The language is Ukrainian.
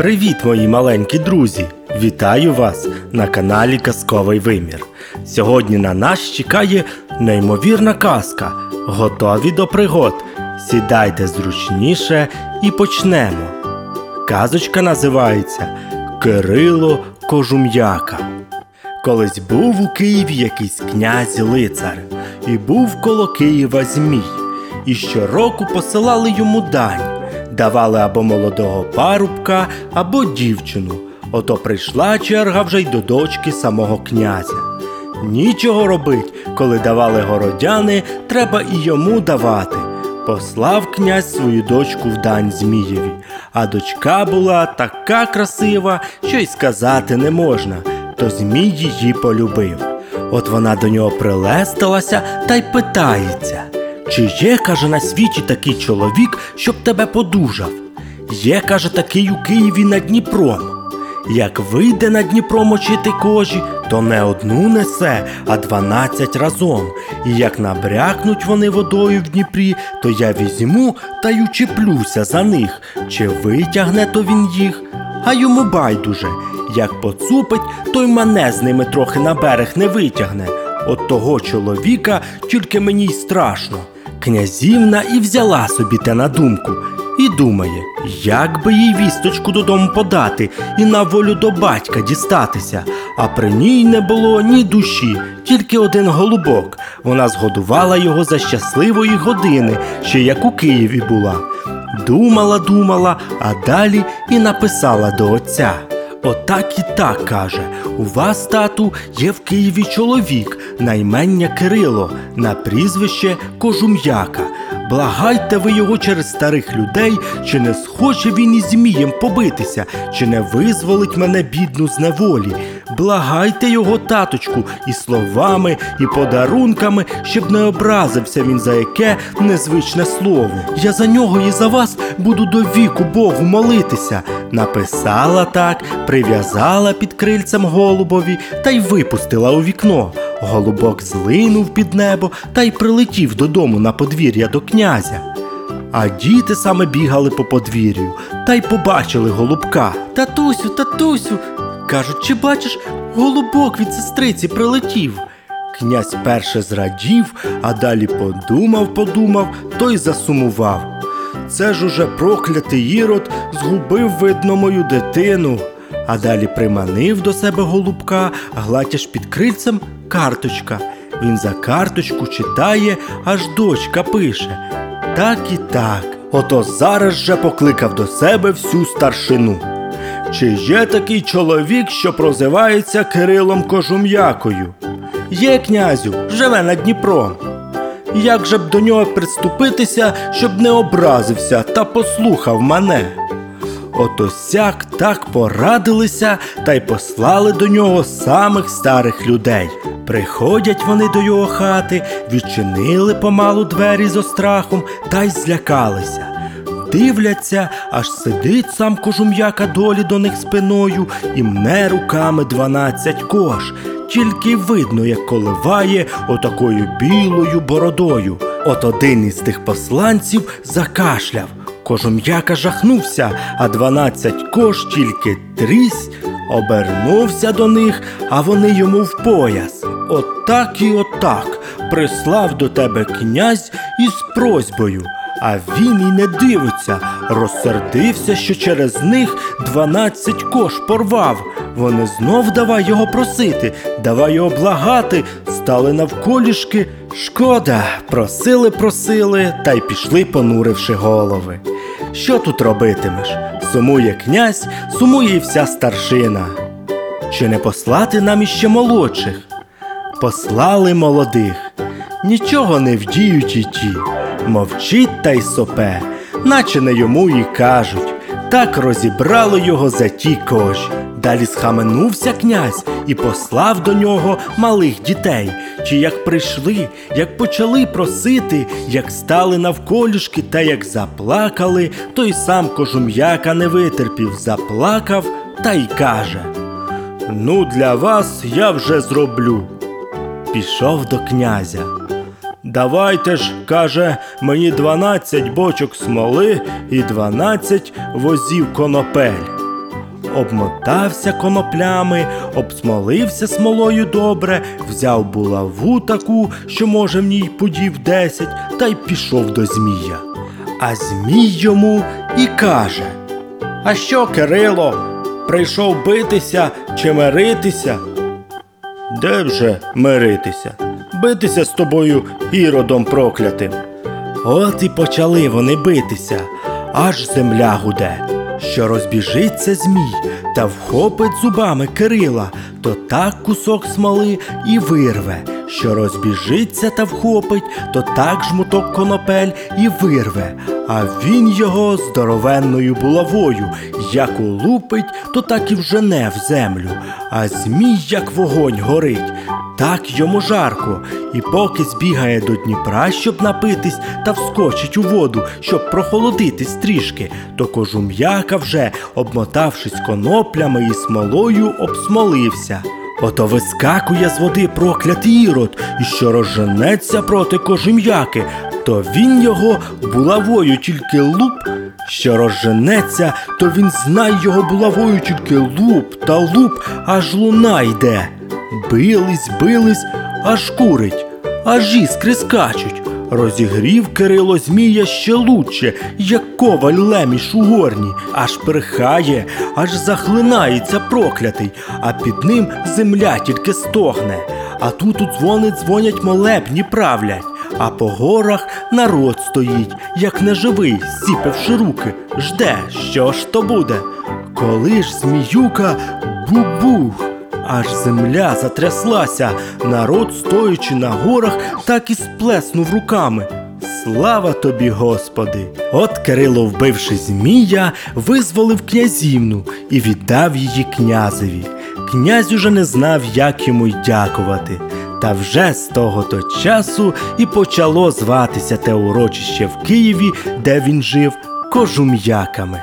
Привіт, мої маленькі друзі! Вітаю вас на каналі Казковий Вимір. Сьогодні на нас чекає неймовірна казка. Готові до пригод. Сідайте зручніше і почнемо. Казочка називається Кирило Кожум'яка. Колись був у Києві якийсь князь лицар, і був коло Києва Змій, і щороку посилали йому дань, давали або молодого парубка, або дівчину. Ото прийшла черга вже й до дочки самого князя. Нічого робить, коли давали городяни, треба і йому давати. Послав князь свою дочку в дань Змієві, а дочка була така красива, що й сказати не можна, то Змій її полюбив. От вона до нього прилестилася та й питається: чи є, каже, на світі такий чоловік, щоб тебе подужав? Є, каже, такий у Києві над Дніпром. Як вийде на Дніпро мочити кожі, то не одну несе, а дванадцять разом. І як набрякнуть вони водою в Дніпрі, то я візьму та й учеплюся за них, чи витягне то він їх. А йому байдуже, як поцупить, то й мене з ними трохи на берег не витягне. От того чоловіка тільки мені й страшно. Князівна і взяла собі те на думку і думає, як би їй вісточку додому подати і на волю до батька дістатися. А при ній не було ні душі, тільки один голубок. Вона згодувала його за щасливої години, ще як у Києві була. Думала, думала, а далі і написала до отця. Отак і так каже: у вас, тату, є в Києві чоловік, на імення Кирило, на прізвище Кожум'яка. Благайте ви його через старих людей, чи не схоче він із Змієм побитися, чи не визволить мене бідну з неволі. Благайте його, таточку, і словами, і подарунками, щоб не образився він за яке незвичне слово. Я за нього і за вас буду до віку Богу молитися. Написала так, прив'язала під крильцем голубові та й випустила у вікно. Голубок злинув під небо та й прилетів додому на подвір'я до князя. А діти саме бігали по подвір'ю та й побачили голубка. Татусю, татусю. кажуть, чи бачиш, голубок від сестриці прилетів. Князь перше зрадів, а далі подумав, подумав, то й засумував. Це ж уже проклятий ірод згубив, видно, мою дитину. А далі приманив до себе голубка, гладяш під крильцем карточка. Він за карточку читає, аж дочка пише. Так і так. Ото зараз же покликав до себе всю старшину. Чи є такий чоловік, що прозивається Кирилом Кожум'якою? Є, князю, живе над Дніпром. Як же б до нього приступитися, щоб не образився та послухав мене? Ото сяк так порадилися та й послали до нього самих старих людей. Приходять вони до його хати, відчинили помалу двері з острахом та й злякалися. Дивляться, аж сидить сам кожум'яка долі до них спиною і мне руками дванадцять кош. Тільки видно, як коливає отакою білою бородою. От один із тих посланців закашляв. Кожум'яка жахнувся, а дванадцять кош тільки трісь, обернувся до них, а вони йому в пояс. Отак і отак прислав до тебе князь із просьбою. А він і не дивиться, розсердився, що через них дванадцять кош порвав. Вони знов давай його просити, давай його благати, стали навколішки. Шкода, просили, просили, та й пішли, понуривши голови. Що тут робитимеш? Сумує князь, сумує й вся старшина. Чи не послати нам іще молодших? Послали молодих, нічого не вдіють і ті, мовчить та й сопе, наче не йому і кажуть. Так розібрало його за ті коші. Далі схаменувся князь і послав до нього малих дітей. Чи як прийшли, як почали просити, як стали навколішки та як заплакали, той сам кожум'яка не витерпів, заплакав та й каже: Ну, для вас я вже зроблю. Пішов до князя. Давайте ж, каже, мені дванадцять бочок смоли і дванадцять возів конопель. обмотався коноплями, обсмолився смолою добре, взяв булаву таку, що може в ній подів десять, та й пішов до Змія. А Змій йому і каже: А що, Кирило, прийшов битися чи миритися? Де вже миритися? Битися з тобою іродом проклятим. От і почали вони битися, аж земля гуде. Що розбіжиться змій та вхопить зубами Кирила, то так кусок смоли і вирве. Що розбіжиться та вхопить, то так жмуток конопель і вирве. А він його здоровенною булавою, як улупить, то так і вжене в землю. А змій, як вогонь горить, так йому жарко, і поки збігає до Дніпра, щоб напитись та вскочить у воду, щоб прохолодитись трішки, то кожум'яка вже, обмотавшись коноплями і смолою, обсмолився. Ото вискакує з води проклятий ірод, і що розженеться проти кожум'яки, то він його булавою тільки луп, що розженеться, то він знай його булавою тільки луп та луп, аж луна йде. Бились, бились, аж курить, аж іскри скачуть. Розігрів Кирило Змія ще лучше, як коваль леміш у горні, аж перхає, аж захлинається проклятий, а під ним земля тільки стогне. А тут у дзвони дзвонять молебні правлять, а по горах народ стоїть, як неживий, зціпивши руки, жде, що ж то буде. Коли ж зміюка бубух. Аж земля затряслася, народ, стоячи на горах, так і сплеснув руками. Слава тобі, Господи! От Кирило, вбивши Змія, визволив князівну і віддав її князеві. Князь уже не знав, як йому й дякувати. Та вже з того то часу і почало зватися те урочище в Києві, де він жив, кожум'яками.